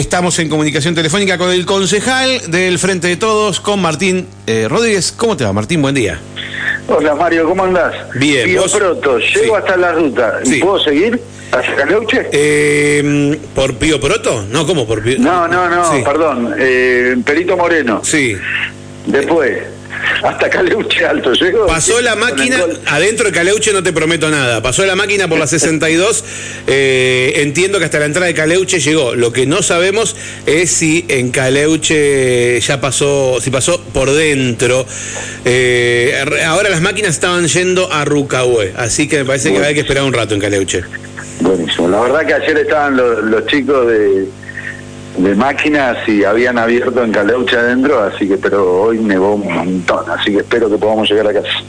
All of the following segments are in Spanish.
Estamos en comunicación telefónica con el concejal del Frente de Todos, con Martín eh, Rodríguez. ¿Cómo te va, Martín? Buen día. Hola Mario, ¿cómo andás? Bien, Pío ¿vos? Proto, llego Sí. hasta la ruta. Sí. ¿Puedo seguir? ¿Hacia Caleuche? Eh, ¿Por Pío Proto? No, ¿cómo por Pío? no, no, no, Sí. perdón. Eh, Perito Moreno. Sí. Después, hasta Caleuche Alto. ¿Llego? Pasó la máquina, adentro de Caleuche no te prometo nada. Pasó la máquina por la 62. eh, entiendo que hasta la entrada de Caleuche llegó. Lo que no sabemos es si en Caleuche ya pasó, si pasó por dentro. Eh, ahora las máquinas estaban yendo a Rucahué, así que me parece que hay que esperar un rato en Caleuche. Buenísimo. La verdad que ayer estaban los, los chicos de, de máquinas y habían abierto en Caleuche adentro, así que, pero hoy nevó un montón, así que espero que podamos llegar a casa.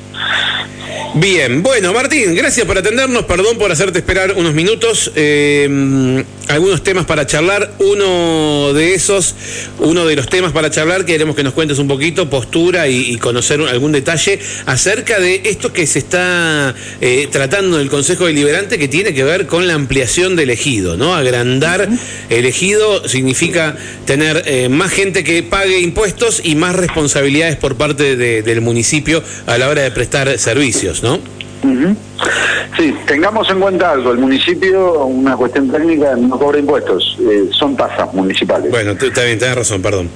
Bien, bueno, Martín, gracias por atendernos, perdón por hacerte esperar unos minutos. Eh, algunos temas para charlar, uno de esos, uno de los temas para charlar, queremos que nos cuentes un poquito, postura y, y conocer un- algún detalle acerca de esto que se está eh, tratando en el Consejo Deliberante que tiene que ver con la ampliación del ejido, ¿no? Agrandar el ejido significa tener eh, más gente que pague impuestos y más responsabilidades por parte de- del municipio a la hora de prestar servicios, ¿no? Sí, tengamos en cuenta algo, el municipio, una cuestión técnica, no cobra impuestos, eh, son tasas municipales. Bueno, tú- está bien, tenés razón, perdón.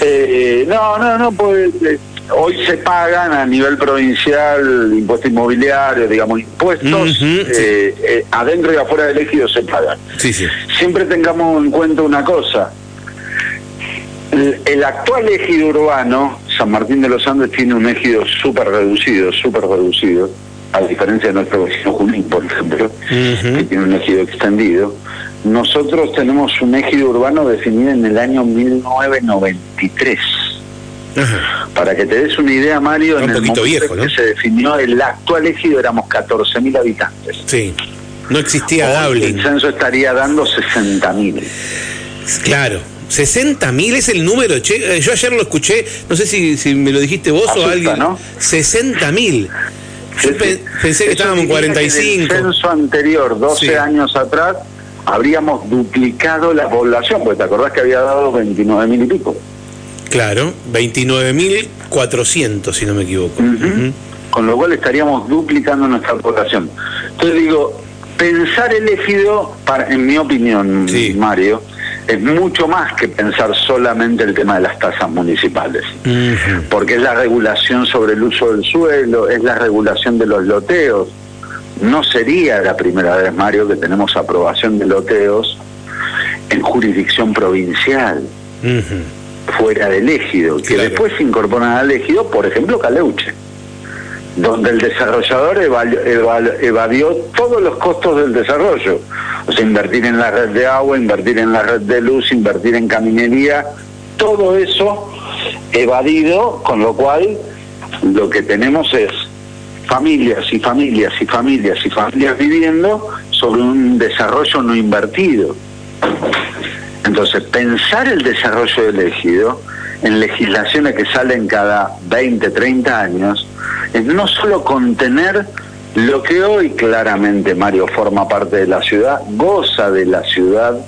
Eh, no, no, no, pues eh, hoy se pagan a nivel provincial impuesto inmobiliario, digamos, impuestos, sí. eh, eh, adentro y afuera del ejido se pagan. Sí, sí. Siempre tengamos en cuenta una cosa, el, actual ejido urbano, San Martín de los Andes tiene un ejido súper reducido, súper reducido, a diferencia de nuestro vecino Junín, por ejemplo, que tiene un ejido extendido. Nosotros tenemos un ejido urbano definido en el año 1993. Ajá. Para que te des una idea, Mario, en el poquito momento viejo, en ¿no? que se definió el actual ejido éramos 14.000 habitantes. Sí. No existía Hoy Dublin. el censo estaría dando 60.000. Claro. 60 mil es el número. Che, eh, yo ayer lo escuché, no sé si, si me lo dijiste vos o alguien. ¿no? 60 mil. Yo pensé que estábamos en significa que 45. En el censo anterior, 12 Sí. años atrás, habríamos duplicado la población, porque te acordás que había dado 29.000 y pico. Claro, 29.400, si no me equivoco. Con lo cual estaríamos duplicando nuestra población. Entonces digo, pensar el ejido, para, en mi opinión, Sí. Mario, es mucho más que pensar solamente el tema de las tasas municipales. Porque es la regulación sobre el uso del suelo, es la regulación de los loteos. No sería la primera vez, Mario, que tenemos aprobación de loteos en jurisdicción provincial, fuera del ejido, que Claro. después se incorporan al ejido, por ejemplo, Caleuche, donde el desarrollador evadió todos los costos del desarrollo. O sea, invertir en la red de agua, invertir en la red de luz, invertir en caminería, todo eso evadido, con lo cual lo que tenemos es familias y familias y familias y familias viviendo sobre un desarrollo no invertido. Entonces, pensar el desarrollo del ejido en legislaciones que salen cada 20, 30 años, es no solo contener lo que hoy claramente Mario forma parte de la ciudad, goza de la ciudad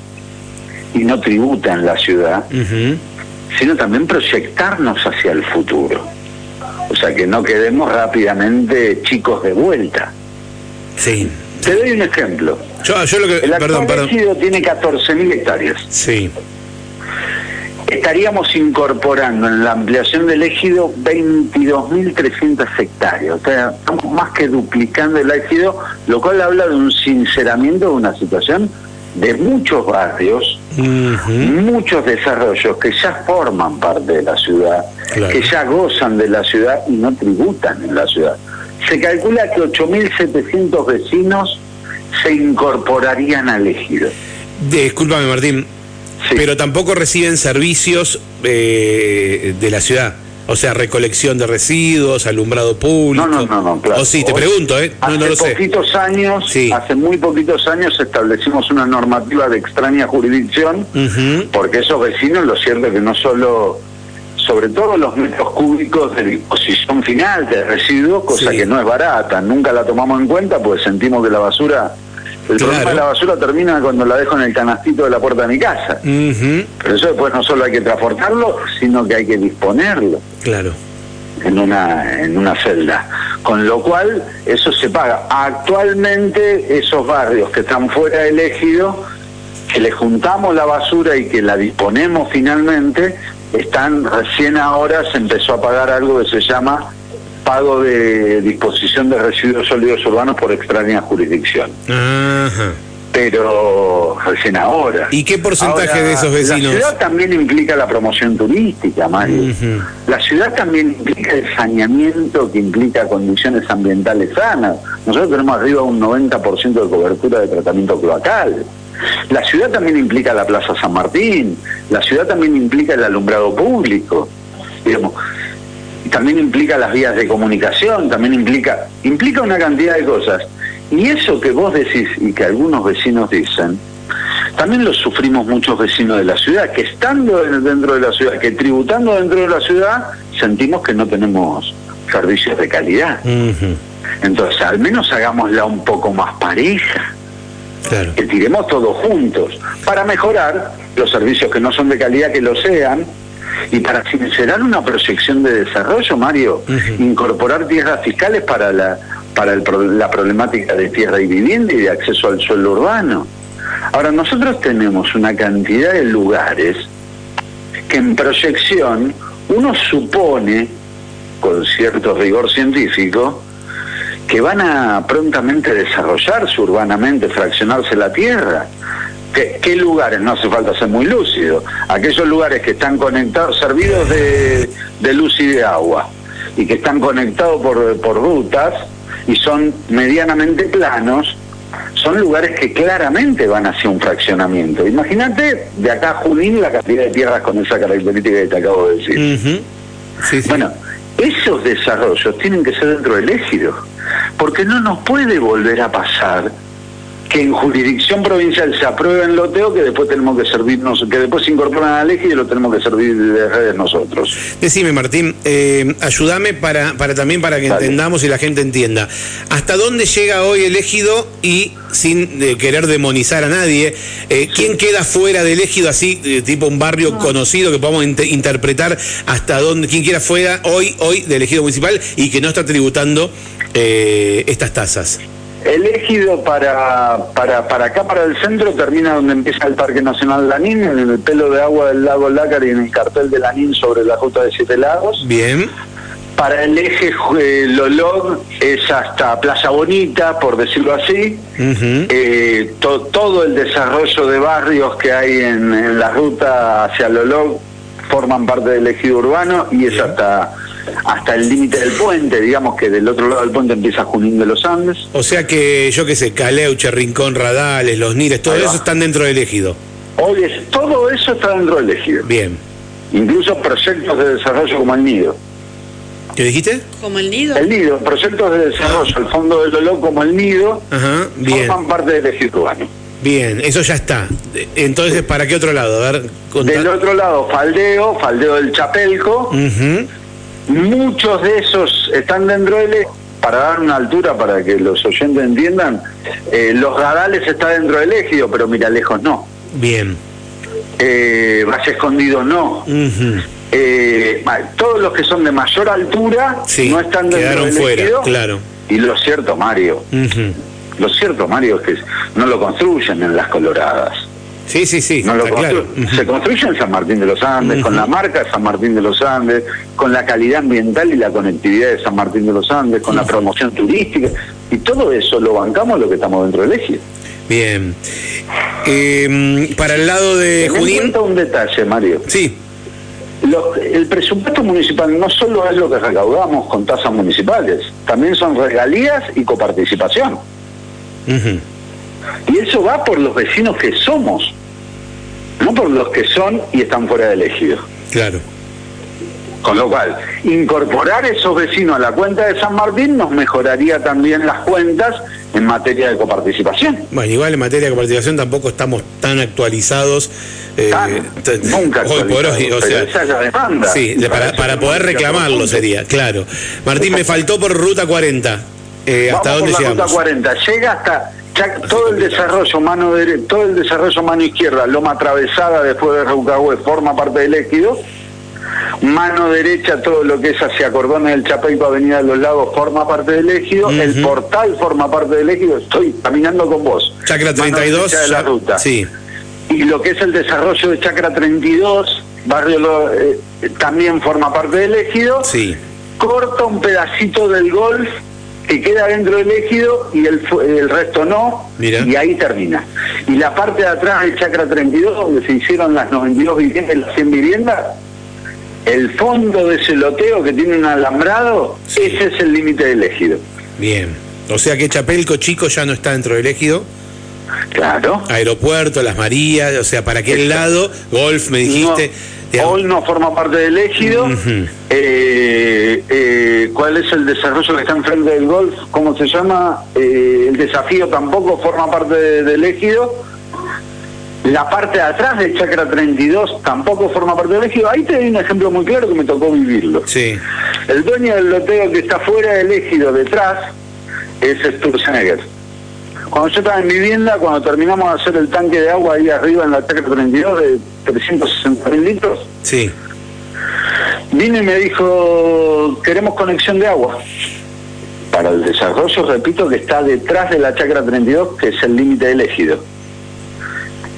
y no tributa en la ciudad, sino también proyectarnos hacia el futuro. O sea, que no quedemos rápidamente chicos de vuelta. Sí. Te doy un ejemplo. Yo, yo lo que. El Perdón, perdón. tiene 14.000 hectáreas. Sí. Estaríamos incorporando en la ampliación del ejido 22.300 hectáreas. O sea, estamos más que duplicando el ejido, lo cual habla de un sinceramiento de una situación de muchos barrios, muchos desarrollos que ya forman parte de la ciudad, Claro. que ya gozan de la ciudad y no tributan en la ciudad. Se calcula que 8.700 vecinos se incorporarían al ejido. Discúlpame, Martín. Sí. Pero tampoco reciben servicios eh, de la ciudad. O sea, recolección de residuos, alumbrado público. No, no, no, no, claro. O sí, te Hoy- pregunto, ¿eh? No, hace no lo sé. poquitos años, Sí. hace muy poquitos años establecimos una normativa de extraña jurisdicción, porque esos vecinos, lo cierto es que no solo, sobre todo los metros cúbicos de disposición final de residuos, cosa Sí. que no es barata, nunca la tomamos en cuenta, porque sentimos que la basura El Claro. problema de la basura termina cuando la dejo en el canastito de la puerta de mi casa. Pero eso después no solo hay que transportarlo, sino que hay que disponerlo Claro. en una, en una celda. Con lo cual, eso se paga. Actualmente, esos barrios que están fuera del ejido, que le juntamos la basura y que la disponemos finalmente, están recién ahora se empezó a pagar algo que se llama pago de disposición de residuos sólidos urbanos por extraña jurisdicción. Ajá. Pero recién ahora. ¿Y qué porcentaje Ahora, de esos vecinos? La ciudad también implica la promoción turística, Mario. La ciudad también implica el saneamiento que implica condiciones ambientales sanas. Nosotros tenemos arriba un 90% de cobertura de tratamiento cloacal. La ciudad también implica la Plaza San Martín. La ciudad también implica el alumbrado público. Digamos, también implica las vías de comunicación, también implica, implica una cantidad de cosas. Y eso que vos decís y que algunos vecinos dicen, también lo sufrimos muchos vecinos de la ciudad, que estando en- dentro de la ciudad, que tributando dentro de la ciudad, sentimos que no tenemos servicios de calidad. Entonces, al menos hagámosla un poco más pareja, Claro. que tiremos todos juntos, para mejorar los servicios que no son de calidad, que lo sean, y para sincerar una proyección de desarrollo, Mario, incorporar tierras fiscales para la para el la problemática de tierra y vivienda y de acceso al suelo urbano. Ahora, nosotros tenemos una cantidad de lugares que en proyección uno supone, con cierto rigor científico, que van a prontamente desarrollarse urbanamente, fraccionarse la tierra. ¿Qué, qué lugares? No hace falta ser muy lúcido. Aquellos lugares que están conectados, servidos de, de luz y de agua, y que están conectados por, por rutas y son medianamente planos, son lugares que claramente van hacia un fraccionamiento. Imagínate de acá a Junín la cantidad de tierras con esa característica que te acabo de decir. Ujú. Sí, sí. Bueno, esos desarrollos tienen que ser dentro del ejido, porque no nos puede volver a pasar que en jurisdicción provincial se apruebe el loteo que después tenemos que servirnos, que después se incorporan a la ejido y lo tenemos que servir de redes nosotros. Decime, Martín, eh, ayúdame para, para también para que Dale. entendamos y la gente entienda. ¿Hasta dónde llega hoy el ejido y sin eh, querer demonizar a nadie, eh, quién queda fuera del ejido así, eh, tipo un barrio conocido que podamos inte- interpretar hasta dónde, quién queda fuera hoy, hoy del ejido municipal y que no está tributando eh, estas tasas? El ejido para, para, para acá, para el centro, termina donde empieza el Parque Nacional Lanín, en el pelo de agua del lago Lácar y en el cartel de Lanín sobre la ruta de Siete Lagos. Bien, Para el eje eh, Lolog es hasta Plaza Bonita, por decirlo así. Ujú. Eh, to- todo el desarrollo de barrios que hay en, en la ruta hacia Lolog forman parte del ejido urbano y es hasta hasta el límite del puente, digamos que del otro lado del puente empieza Junín de los Andes. o sea que yo qué sé, Caleuche, Rincón, Radales, Los Nires, todo eso están dentro del ejido. Hoy es, todo eso está dentro del ejido, Bien. incluso proyectos de desarrollo como el Nido. ¿Qué dijiste? Como el nido. El Nido, proyectos de desarrollo, el fondo de Lolog como el Nido, Ajá, bien. forman parte del ejido urbano. Bien, eso ya está. Entonces, ¿para qué otro lado? A ver, contá- Del otro lado, Faldeo, Faldeo del Chapelco, Ujú, muchos de esos están dentro del eje. Para dar una altura para que los oyentes entiendan, eh, los radales está dentro del ejido, pero mira lejos no. Bien. Eh, Valle Escondido no. Eh, todos los que son de mayor altura Sí, no están dentro quedaron del fuera, ejido. claro. Y lo cierto, Mario, lo cierto, Mario, es que no lo construyen en las coloradas. Sí, sí, sí, No lo claro. Se construye en San Martín de los Andes, con la marca de San Martín de los Andes, con la calidad ambiental y la conectividad de San Martín de los Andes, con la promoción turística, y todo eso lo bancamos lo que estamos dentro del eje. Bien. Eh, para el lado de Junín. un detalle, Mario. Sí, el presupuesto municipal no solo es lo que recaudamos con tasas municipales, también son regalías y coparticipación. ujú, Y eso va por los vecinos que somos, no por los que son y están fuera del ejido. claro. Con lo cual, incorporar esos vecinos a la cuenta de San Martín nos mejoraría también las cuentas en materia de coparticipación. Bueno, igual en materia de coparticipación tampoco estamos tan actualizados. eh, Tan, nunca hoy por hoy, actualizados, o pero sea, esa es la demanda. Sí, de- para, poder reclamarlo sería, claro. Martín, me faltó por ruta 40. Eh, ¿Hasta Vamos dónde por la llegamos? ruta 40, llega hasta todo el desarrollo mano derecha, todo el desarrollo mano izquierda, loma atravesada después de Reucahue forma parte del ejido. Mano derecha, todo lo que es hacia Cordones del Chapeico, Avenida de los Lagos, forma parte del ejido. El portal forma parte del ejido. Estoy caminando con vos. Chacra 32. De la ruta. Sí. Y lo que es el desarrollo de Chacra 32, barrio eh, también forma parte del ejido. Sí. Corta un pedacito del golf que queda dentro del ejido y el, el resto no, y ahí termina. Y la parte de atrás del Chacra 32, donde se hicieron las 92 viviendas, las 100 viviendas, el fondo de ese loteo que tiene un alambrado, ese es el límite del ejido. Bien, o sea que Chapelco Chico ya no está dentro del ejido. Claro. Aeropuerto, Las Marías, o sea, para aquel lado, golf, me dijiste. Hoy no forma parte del ejido. Eh, eh, ¿Cuál es el desarrollo que está enfrente del golf? ¿Cómo se llama? Eh, el desafío tampoco forma parte del ejido. La parte de atrás del Chakra 32 tampoco forma parte del ejido. Ahí te doy un ejemplo muy claro que me tocó vivirlo. Sí. El dueño del loteo que está fuera del ejido detrás es Sturzenegger. Cuando yo estaba en vivienda, cuando terminamos de hacer el tanque de agua ahí arriba en la Chakra 32 de 360 mil litros, sí. vino y me dijo, queremos conexión de agua. Para el desarrollo, repito, que está detrás de la Chacra 32, que es el límite del ejido.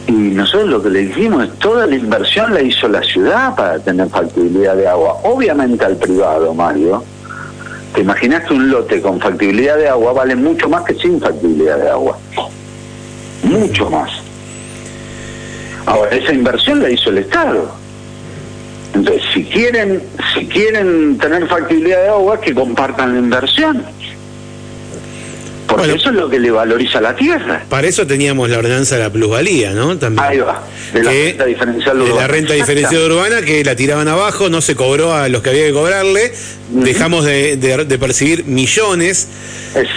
Y nosotros lo que le dijimos es, toda la inversión la hizo la ciudad para tener factibilidad de agua. Obviamente al privado, Mario. Te imaginas que un lote con factibilidad de agua vale mucho más que sin factibilidad de agua. Mucho más. Ahora, esa inversión la hizo el Estado. Entonces, si quieren, si quieren tener factibilidad de agua, que compartan la inversión. Porque eso es lo que le valoriza la tierra. Para eso teníamos la ordenanza de la plusvalía, ¿no? También. Ahí va, de la renta diferencial urbana. De la renta diferencial urbana que la tiraban abajo, no se cobró a los que había que cobrarle, dejamos de, percibir millones,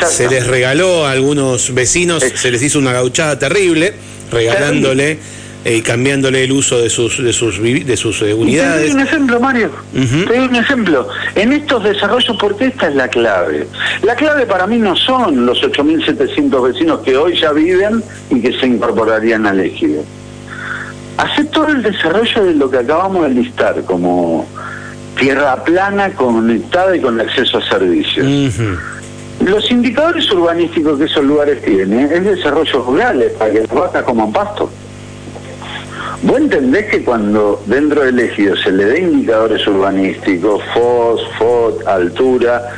se les regaló a algunos vecinos, se les hizo una gauchada terrible, regalándole y cambiándole el uso de sus de sus de sus eh, unidades. Te doy un ejemplo, Mario. Te doy un ejemplo. En estos desarrollos, porque esta es la clave. La clave para mí no son los 8.700 vecinos que hoy ya viven y que se incorporarían al ejido. Hace todo el desarrollo de lo que acabamos de listar como tierra plana, conectada y con acceso a servicios. Los indicadores urbanísticos que esos lugares tienen es desarrollo rurales para que las vacas coman pasto. ¿Vos entendés que cuando dentro del ejido se le dé indicadores urbanísticos, FOS, FOT, altura,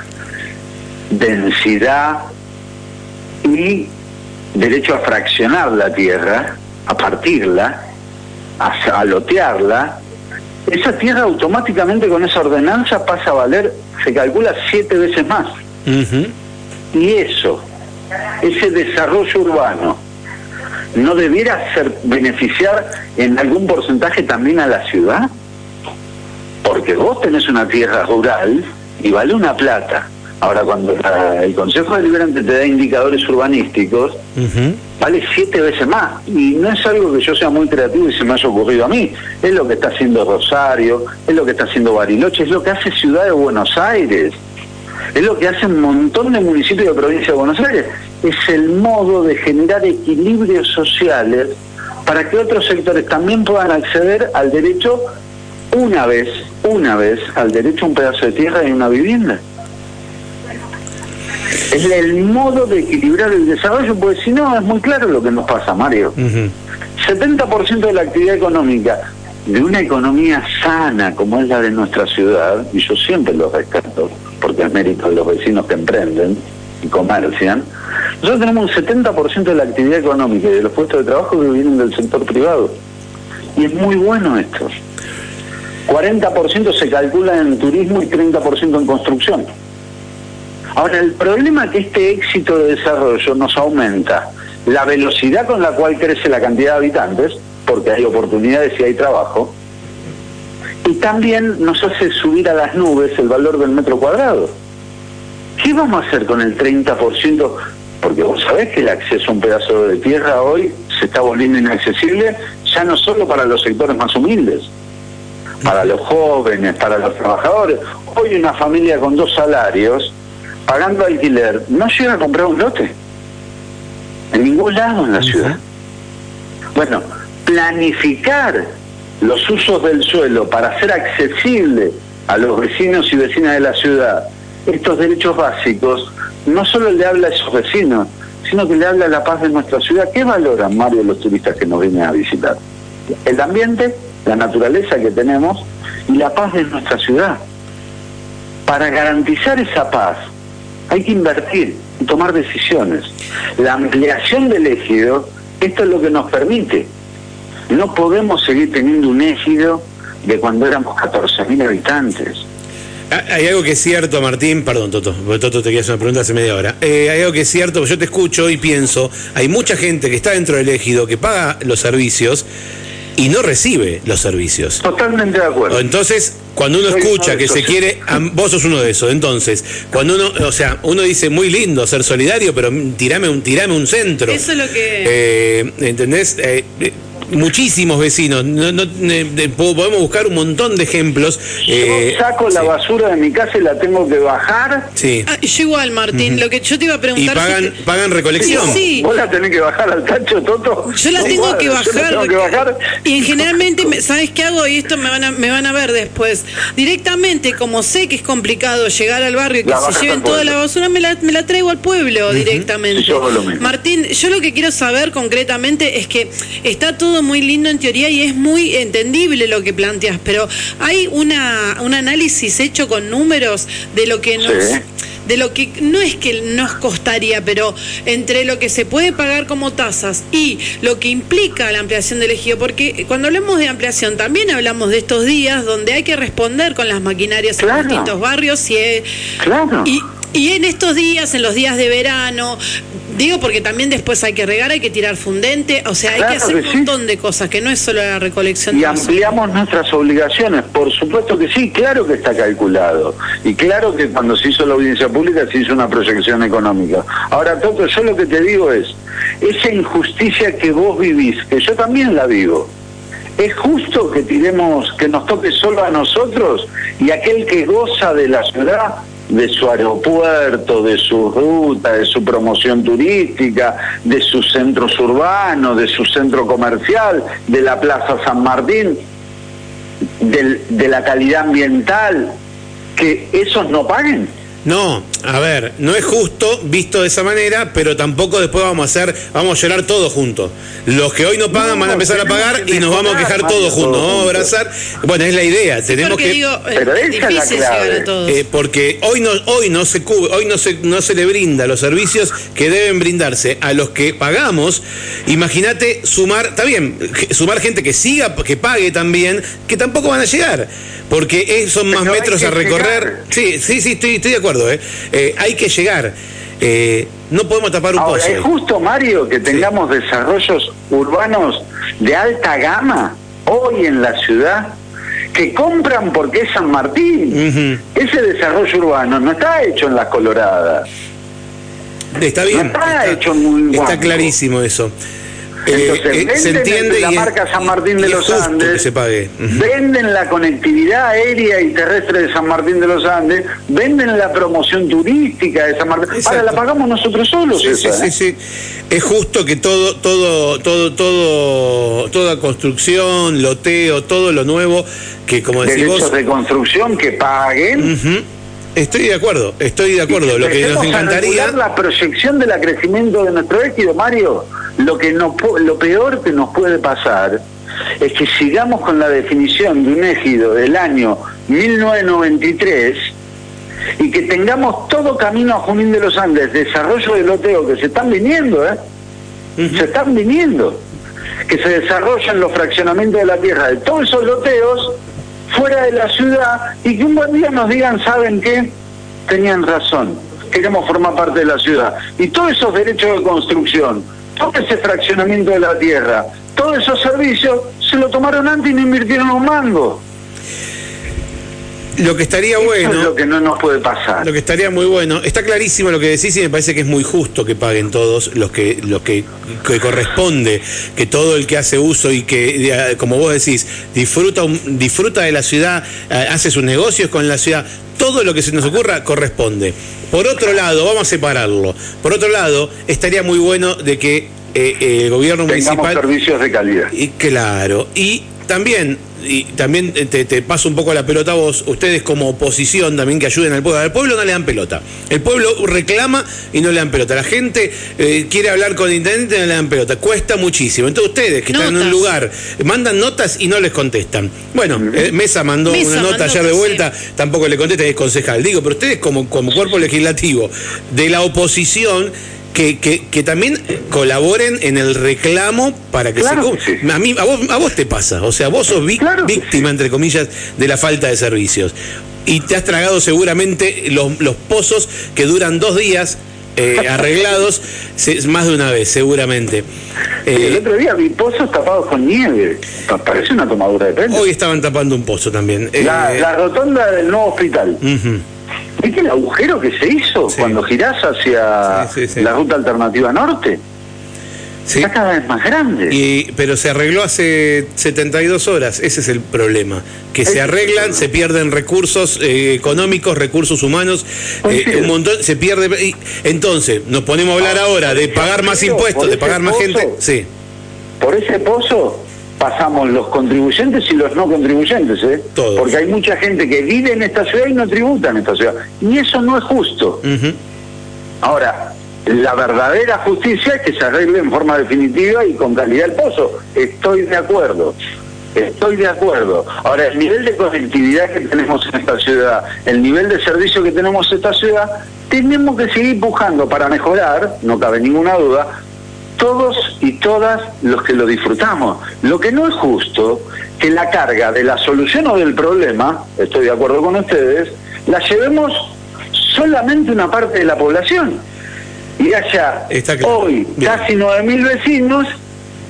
densidad y derecho a fraccionar la tierra, a partirla, a lotearla, esa tierra automáticamente con esa ordenanza pasa a valer, se calcula siete veces más. Y eso, ese desarrollo urbano, ¿no debiera ser beneficiar en algún porcentaje también a la ciudad? Porque vos tenés una tierra rural y vale una plata. Ahora, cuando el Consejo Deliberante te da indicadores urbanísticos, vale siete veces más. Y no es algo que yo sea muy creativo y se me haya ocurrido a mí. Es lo que está haciendo Rosario, es lo que está haciendo Bariloche, es lo que hace Ciudad de Buenos Aires. Es lo que hace un montón de municipios de provincia de Buenos Aires es el modo de generar equilibrios sociales para que otros sectores también puedan acceder al derecho una vez, una vez, al derecho a un pedazo de tierra y una vivienda. Es el modo de equilibrar el desarrollo, porque si no es muy claro lo que nos pasa, Mario. 70% de la actividad económica de una economía sana como es la de nuestra ciudad, y yo siempre lo rescato, porque es mérito de los vecinos que emprenden y comercian, nosotros tenemos un 70% de la actividad económica y de los puestos de trabajo que vienen del sector privado. Y es muy bueno esto. 40% se calcula en turismo y 30% en construcción. Ahora, el problema es que este éxito de desarrollo nos aumenta la velocidad con la cual crece la cantidad de habitantes, porque hay oportunidades y hay trabajo, y también nos hace subir a las nubes el valor del metro cuadrado. ¿Qué vamos a hacer con el 30%? Porque vos sabés que el acceso a un pedazo de tierra hoy se está volviendo inaccesible, ya no solo para los sectores más humildes, para los jóvenes, para los trabajadores. Hoy una familia con dos salarios, pagando alquiler, no llega a comprar un lote. En ningún lado en la ciudad. Bueno, planificar los usos del suelo para hacer accesible a los vecinos y vecinas de la ciudad estos derechos básicos, no solo le habla a esos vecinos, sino que le habla a la paz de nuestra ciudad. ¿Qué valoran, Mario, los turistas que nos vienen a visitar? El ambiente, la naturaleza que tenemos y la paz de nuestra ciudad. Para garantizar esa paz hay que invertir y tomar decisiones. La ampliación del ejido, esto es lo que nos permite. No podemos seguir teniendo un ejido de cuando éramos 14.000 habitantes. Ah, hay algo que es cierto, Martín, perdón, Toto, Toto te quería hacer una pregunta hace media hora. Eh, hay algo que es cierto, yo te escucho y pienso, hay mucha gente que está dentro del ejido, que paga los servicios y no recibe los servicios. Totalmente de acuerdo. Entonces, cuando uno escucha que se quiere, vos sos uno de esos, entonces, cuando uno, o sea, uno dice muy lindo ser solidario, pero tirame un, tirame un centro. Eso es lo que... Eh, ¿Entendés? Eh, muchísimos vecinos. No, podemos buscar un montón de ejemplos. Yo eh, saco la basura de mi casa y la tengo que bajar. Sí. Ah, yo igual, Martín. Lo que yo te iba a preguntar. Y pagan, pagan recolección. Sí, ¿Vos la tenés que bajar al tacho, Toto? Yo la tengo, que, bajar, Y generalmente, ¿sabes qué hago? Y esto me van, a, me van a ver después. Directamente, como sé que es complicado llegar al barrio y que se lleven toda la basura, me la, me la traigo al pueblo directamente. Martín, yo lo que quiero saber concretamente es que está todo muy lindo en teoría y es muy entendible lo que planteas, pero hay una, un análisis hecho con números de lo que nos... de lo que no es que nos costaría, pero entre lo que se puede pagar como tasas y lo que implica la ampliación del ejido, porque cuando hablamos de ampliación también hablamos de estos días donde hay que responder con las maquinarias en distintos barrios y, claro. y, y en estos días, en los días de verano, digo porque también después hay que regar, hay que tirar fundente, o sea, hay que hacer un montón de cosas, que no es solo la recolección. Y ampliamos nuestras obligaciones, por supuesto que sí, claro que está calculado. Y claro que cuando se hizo la audiencia pública se hizo una proyección económica. Ahora, Toto, yo lo que te digo es, esa injusticia que vos vivís, que yo también la vivo, ¿Es justo que tiremos, que nos toque solo a nosotros y aquel que goza de la ciudad de su aeropuerto, de su ruta, de su promoción turística, de sus centros urbanos, de su centro comercial, de la Plaza San Martín, de la calidad ambiental, que esos no paguen. No, a ver, no es justo visto de esa manera, pero tampoco después vamos a hacer, vamos a llorar todos juntos. Los que hoy no pagan van a empezar a pagar y nos vamos a quejar todos juntos, vamos a abrazar. Bueno, es la idea, tenemos que digo, pero es difícil llegar a todos. Eh, porque hoy no hoy no se hoy no se no se le brinda los servicios que deben brindarse a los que pagamos. Imagínate sumar, está bien, sumar gente que siga que pague también, que tampoco van a llegar porque son más metros a recorrer. Sí, sí, sí, estoy, estoy de acuerdo. ¿Eh? eh hay que llegar. Eh, no podemos tapar un Ahora, ¿Es justo, Mario, que tengamos desarrollos urbanos de alta gama hoy en la ciudad? que compran porque es San Martín. Ese desarrollo urbano no está hecho en las Coloradas. Está bien. No está, hecho muy Está clarísimo eso. Entonces, eh, eh, se entiende la marca San Martín de los Andes, se pague. venden la conectividad aérea y terrestre de San Martín de los Andes, venden la promoción turística de San Martín. Ahora la pagamos nosotros solos. Sí, sí, ¿eh? sí, Es justo que todo, todo, todo, todo, toda construcción, loteo, todo lo nuevo que como decís Derechos de construcción que paguen. Estoy de acuerdo, estoy de acuerdo. Lo que nos encantaría. la proyección del crecimiento de nuestro éxito, Mario. Lo que no, lo peor que nos puede pasar es que sigamos con la definición de un égido del año 1993 y que tengamos todo camino a Junín de los Andes, desarrollo de loteo que se están viniendo, ¿eh? Se están viniendo. Que se desarrollan los fraccionamientos de la tierra de todos esos loteos fuera de la ciudad y que un buen día nos digan, ¿saben qué? Tenían razón, queremos formar parte de la ciudad. Y todos esos derechos de construcción, todo ese fraccionamiento de la tierra, todos esos servicios, se lo tomaron antes y no invirtieron un mango. Lo que estaría bueno. es lo que no nos puede pasar. Lo que estaría muy bueno. Está clarísimo lo que decís y me parece que es muy justo que paguen todos los que, los que, corresponde. Que todo el que hace uso y que, como vos decís, disfruta, disfruta de la ciudad, eh, hace sus negocios con la ciudad. Todo lo que se nos ocurra corresponde. Por otro lado, vamos a separarlo. Por otro lado, estaría muy bueno de que eh, el gobierno Tengamos municipal. servicios de calidad. Y claro. Y también y también te, paso un poco la pelota a vos, ustedes como oposición también que ayuden al pueblo. Al pueblo no le dan pelota. El pueblo reclama y no le dan pelota. La gente eh, quiere hablar con el intendente y no le dan pelota. Cuesta muchísimo. Entonces ustedes que están en un lugar, mandan notas y no les contestan. Bueno, eh, Mesa mandó una nota ayer de vuelta, tampoco le contesta, es concejal. Digo, pero ustedes como, como cuerpo legislativo de la oposición que, que, también colaboren en el reclamo para que se A, mí, a, vos, a vos te pasa, o sea, vos sos víctima, entre comillas, de la falta de servicios. Y te has tragado seguramente los, los pozos que duran dos días eh, arreglados más de una vez, seguramente. el eh, otro día vi pozos tapados con nieve. Parece una tomadura de pelo. Hoy estaban tapando un pozo también. La, eh, la rotonda del nuevo hospital. ¿Viste el agujero que se hizo cuando girás hacia la ruta alternativa norte? Está cada vez más grande. Y, pero se arregló hace 72 horas, ese es el problema. Que se arreglan, se pierden recursos eh, económicos, recursos humanos, eh, un montón, se pierde. entonces, nos ponemos a hablar ah, ahora de pagar más impuestos, de pagar más gente. Sí. Por ese pozo pasamos los contribuyentes y los no contribuyentes, ¿eh? Porque hay mucha gente que vive en esta ciudad y no tributa en esta ciudad. Y eso no es justo. Ahora, la verdadera justicia es que se arregle en forma definitiva y con calidad el pozo. Estoy de acuerdo. Estoy de acuerdo. Ahora, el nivel de conectividad que tenemos en esta ciudad, el nivel de servicio que tenemos en esta ciudad, tenemos que seguir empujando para mejorar, no cabe ninguna duda, todos y todas los que lo disfrutamos. Lo que no es justo que la carga de la solución o del problema, estoy de acuerdo con ustedes, la llevemos solamente una parte de la población. Y haya hoy casi 9.000 vecinos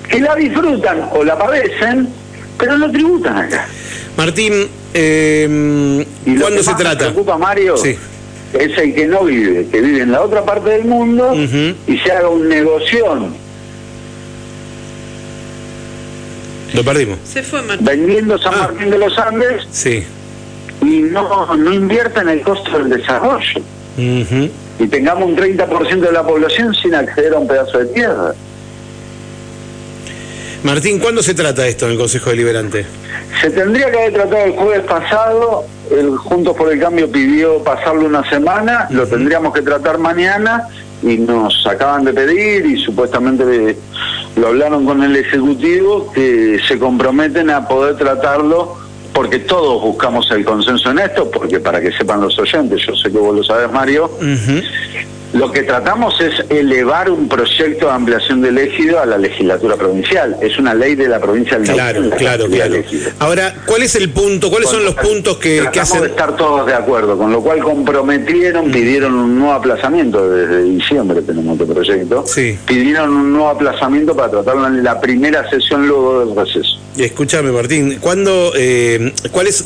que la disfrutan o la padecen, pero no tributan acá. Martín, eh, ¿y ¿cuándo se trata? Me preocupa, Mario, sí. Es el que no vive, que vive en la otra parte del mundo y se haga un negocio Lo perdimos. Se fue Vendiendo San ah. Martín de los Andes. Sí. Y no, no invierta en el costo del desarrollo. Y tengamos un 30% de la población sin acceder a un pedazo de tierra. Martín, ¿cuándo se trata esto en el Consejo Deliberante? Se tendría que haber tratado el jueves pasado. El Juntos por el Cambio pidió pasarlo una semana. Lo tendríamos que tratar mañana y nos acaban de pedir y supuestamente lo hablaron con el Ejecutivo que se comprometen a poder tratarlo porque todos buscamos el consenso en esto, porque para que sepan los oyentes, yo sé que vos lo sabes Mario, lo que tratamos es elevar un proyecto de ampliación del ejido a la legislatura provincial. Es una ley de la provincia del Claro, claro, claro. Ahora, ¿cuál es el punto? ¿Cuáles son los puntos que, que hacen? de estar todos de acuerdo, con lo cual comprometieron, pidieron un nuevo aplazamiento desde diciembre tenemos este proyecto. Sí. Pidieron un nuevo aplazamiento para tratarlo en la primera sesión luego del receso. Escúchame, Martín, ¿cuándo, eh, cuál es,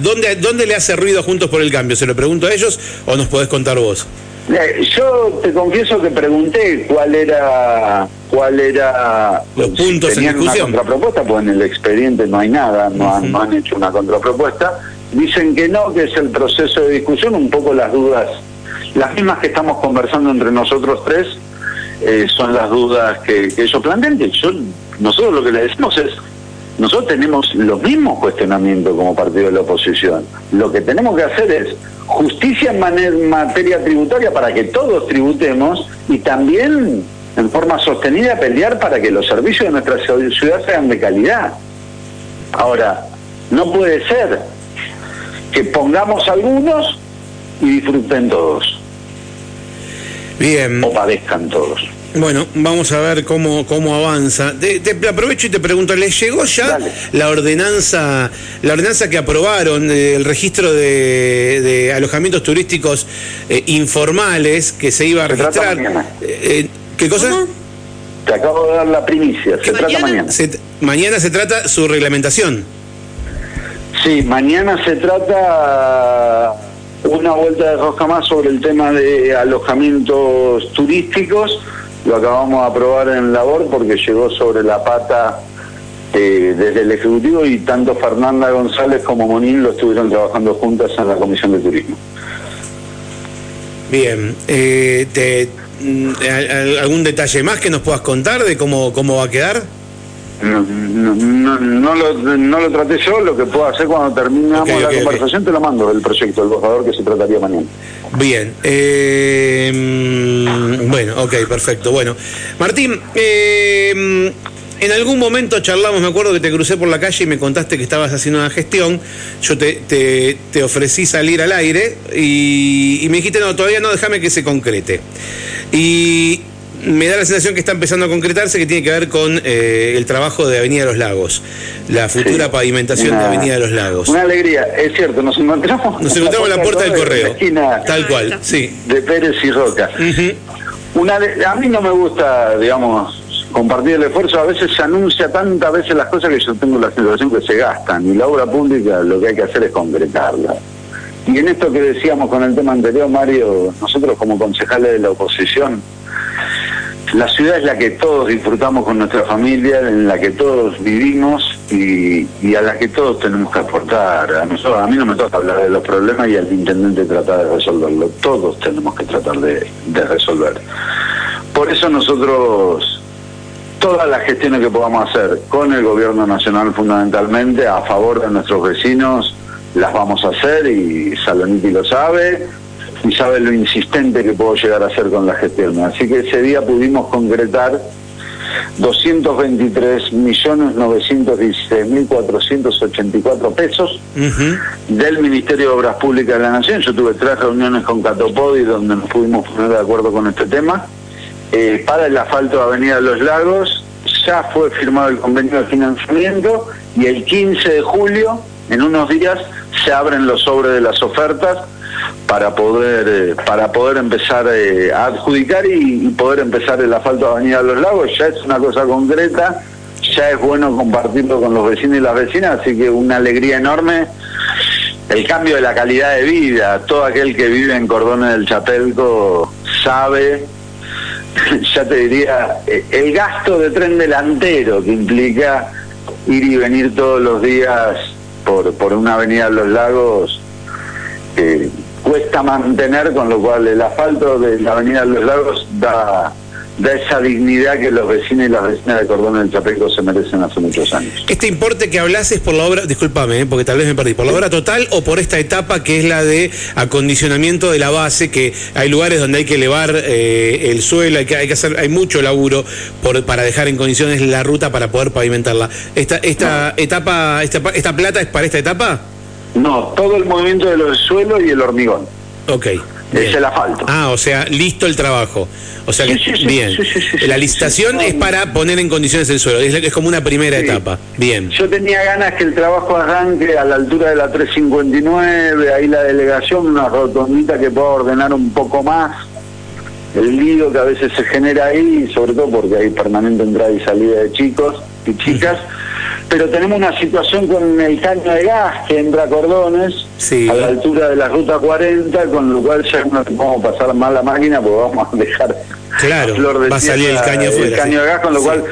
dónde, dónde le hace ruido a Juntos por el Cambio? ¿Se lo pregunto a ellos o nos podés contar vos? Yo te confieso que pregunté cuál era cuál era los puntos tenían en discusión. una contrapropuesta, pues en el expediente no hay nada, no, han, hecho una contrapropuesta. Dicen que no, que es el proceso de discusión, un poco las dudas, las mismas que estamos conversando entre nosotros tres, eh, son las dudas que, que ellos plantean. Que yo, nosotros lo que le decimos es, nosotros tenemos los mismos cuestionamientos como partido de la oposición. Lo que tenemos que hacer es justicia en materia tributaria para que todos tributemos y también en forma sostenida pelear para que los servicios de nuestra ciudad sean de calidad. Ahora, no puede ser que pongamos algunos y disfruten todos. Bien. O padezcan todos. Bueno, vamos a ver cómo, cómo avanza. Te, aprovecho y te pregunto, ¿les llegó ya la ordenanza, la ordenanza que aprobaron del registro de, alojamientos turísticos eh, informales que se iba a registrar? Eh, eh, ¿Qué cosa? Te acabo de dar la primicia, se trata mañana. mañana se trata su reglamentación. Sí, mañana se trata una vuelta de rosca más sobre el tema de alojamientos turísticos. Lo acabamos de aprobar en labor porque llegó sobre la pata eh, desde el Ejecutivo y tanto Fernanda González como Monín lo estuvieron trabajando juntas en la Comisión de Turismo. Bien, eh, mm, ¿algún detalle más que nos puedas contar de cómo, cómo va a quedar? No, no, no, lo, no lo traté yo, lo que puedo hacer cuando terminamos la conversación te lo mando, el proyecto, el borrador que se trataría mañana. Bien, eh, mm, bueno, ok, perfecto. Bueno, Martín, eh, en algún momento charlamos, me acuerdo que te crucé por la calle y me contaste que estabas haciendo una gestión, yo te, te, ofrecí salir al aire y, y me dijiste, no, todavía no, déjame que se concrete. Y me da la sensación que está empezando a concretarse, que tiene que ver con eh, el trabajo de Avenida de los Lagos, la futura pavimentación de Avenida de los Lagos. Una alegría, es cierto, nos encontramos. Nos encontramos en la puerta del correo. tal cual, sí. De Pérez y Roca. Una a mí no me gusta, digamos, compartir el esfuerzo. A veces se anuncia tantas veces las cosas que yo tengo la sensación que se gastan. Y la obra pública lo que hay que hacer es concretarla. Y en esto que decíamos con el tema anterior, Mario, nosotros como concejales de la oposición, la ciudad es la que todos disfrutamos con nuestra familia, en la que todos vivimos y, a la que todos tenemos que aportar. A, nosotros, a mí no me toca hablar de los problemas y al intendente tratar de resolverlo. Todos tenemos que tratar de, resolver. Por eso nosotros, todas las gestiones que podamos hacer con el gobierno nacional fundamentalmente a favor de nuestros vecinos, las vamos a hacer y Saloniti lo sabe y sabe lo insistente que puedo llegar a ser con la gestión. Así que ese día pudimos concretar 223.916.484 pesos del Ministerio de Obras Públicas de la Nación. Yo tuve tres reuniones con Catopodi donde nos pudimos poner de acuerdo con este tema. Eh, para el asfalto de Avenida de los Lagos ya fue firmado el convenio de financiamiento y el 15 de julio, en unos días, se abren los sobres de las ofertas para poder eh, para poder empezar eh, a adjudicar y, poder empezar el asfalto de Avenida los Lagos. Ya es una cosa concreta, ya es bueno compartirlo con los vecinos y las vecinas, así que una alegría enorme. El cambio de la calidad de vida, todo aquel que vive en Cordones del Chapelco sabe, ya te diría, eh, el gasto de tren delantero que implica ir y venir todos los días por, por una avenida de los lagos, cuesta mantener, con lo cual el asfalto de la Avenida de los Lagos da, da esa dignidad que los vecinos y las vecinas de Cordón del Chapeco se merecen hace muchos años. ¿Este importe que hablas es por la obra, discúlpame, eh, porque tal vez me perdí, por la obra total o por esta etapa que es la de acondicionamiento de la base, que hay lugares donde hay que elevar eh, el suelo, hay que, hay que hacer, hay mucho laburo por, para dejar en condiciones la ruta para poder pavimentarla. ¿Esta, esta etapa, esta, esta plata es para esta etapa? No, todo el movimiento de los suelos y el hormigón. Ok. Es el asfalto. Ah, o sea, listo el trabajo. O sea, bien. la licitación es para poner en condiciones el suelo, es, como una primera etapa. Bien. Yo tenía ganas que el trabajo arranque a la altura de la 359, ahí la delegación, una rotondita que pueda ordenar un poco más el lío que a veces se genera ahí, sobre todo porque hay permanente entrada y salida de chicos y chicas pero tenemos una situación con el caño de gas que entra a Cordones, a la altura de la ruta 40, con lo cual ya no podemos pasar más la máquina porque vamos a dejar claro, flor de va a salir el caño, el caño de gas, con lo cual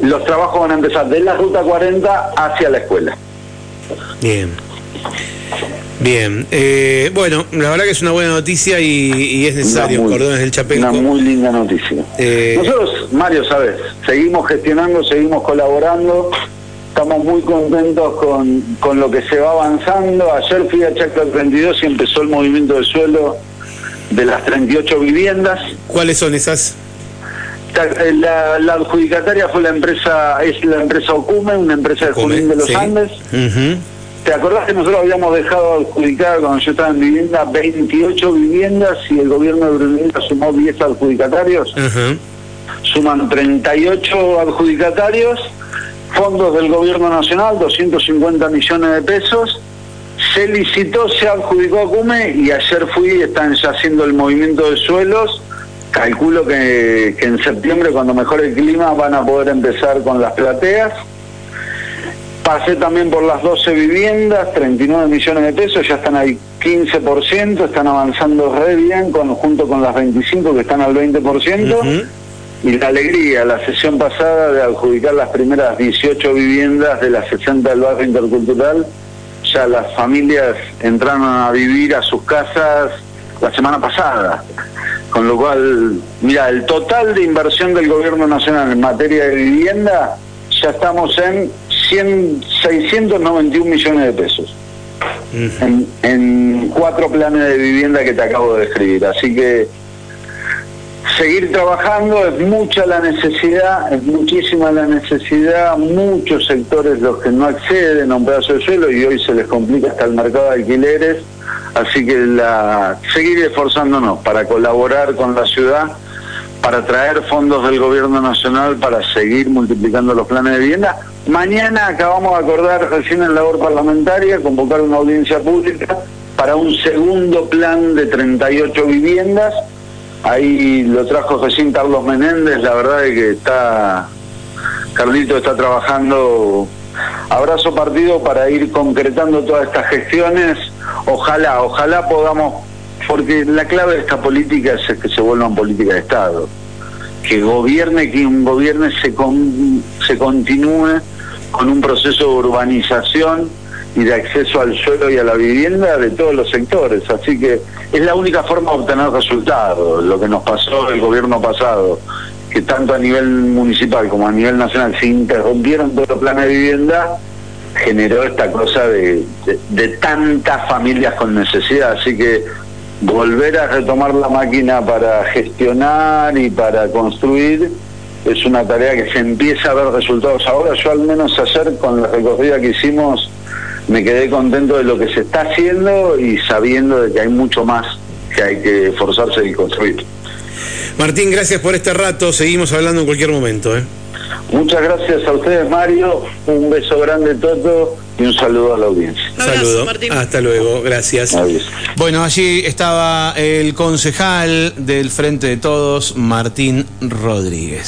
los trabajos van a empezar de la ruta 40 hacia la escuela. Bien. Bien, eh, bueno, la verdad que es una buena noticia y, es necesario Cordones del Chapelco. Una muy linda noticia. Eh, Nosotros, Mario, sabes, seguimos gestionando, seguimos colaborando estamos muy contentos con, con lo que se va avanzando. Ayer fui a Chacra 32 y empezó el movimiento del suelo de las 38 viviendas. ¿Cuáles son esas? La, adjudicataria fue la empresa, es la empresa Ocume, una empresa de Junín de los Andes. ¿Te acordás que nosotros habíamos dejado adjudicar cuando yo estaba en vivienda 28 viviendas y el gobierno de Brunilda sumó 10 adjudicatarios? Suman 38 adjudicatarios fondos del gobierno nacional, 250 millones de pesos. Se licitó, se adjudicó a CUME y ayer fui, están ya haciendo el movimiento de suelos. Calculo que, en septiembre, cuando mejore el clima, van a poder empezar con las plateas. Pasé también por las 12 viviendas, 39 millones de pesos, ya están ahí 15%, están avanzando re bien con, junto con las 25 que están al 20%. Y la alegría, la sesión pasada de adjudicar las primeras 18 viviendas de las 60 del barrio intercultural, ya las familias entraron a vivir a sus casas la semana pasada. Con lo cual, mira, el total de inversión del gobierno nacional en materia de vivienda, ya estamos en 691 millones de pesos. en, cuatro planes de vivienda que te acabo de describir. Así que seguir trabajando es mucha la necesidad, es muchísima la necesidad, muchos sectores los que no acceden a un pedazo de suelo y hoy se les complica hasta el mercado de alquileres. Así que la, seguir esforzándonos para colaborar con la ciudad para traer fondos del gobierno nacional para seguir multiplicando los planes de vivienda. Mañana acabamos de acordar recién en labor parlamentaria convocar una audiencia pública para un segundo plan de 38 viviendas. Ahí lo trajo recién Carlos Menéndez, la verdad es que está, Carlito está trabajando abrazo partido para ir concretando todas estas gestiones. Ojalá, ojalá podamos porque la clave de esta política es que se vuelvan política de Estado, que gobierne, que un gobierne se, se continúe con un proceso de urbanización y de acceso al suelo y a la vivienda de todos los sectores. Así que es la única forma de obtener resultados, lo que nos pasó el gobierno pasado, que tanto a nivel municipal como a nivel nacional se interrumpieron todos los planes de vivienda generó esta cosa de, de tantas familias con necesidad. Así que volver a retomar la máquina para gestionar y para construir es una tarea que se empieza a ver resultados ahora. Yo al menos ayer con la recorrida que hicimos me quedé contento de lo que se está haciendo y sabiendo de que hay mucho más que hay que esforzarse y construir. Martín, gracias por este rato. Seguimos hablando en cualquier momento. ¿eh? Muchas gracias a ustedes, Mario. Un beso grande, Toto y un saludo a la audiencia. Saludo. Hasta luego, gracias. Bueno, allí estaba el concejal del Frente de Todos, Martín Rodríguez.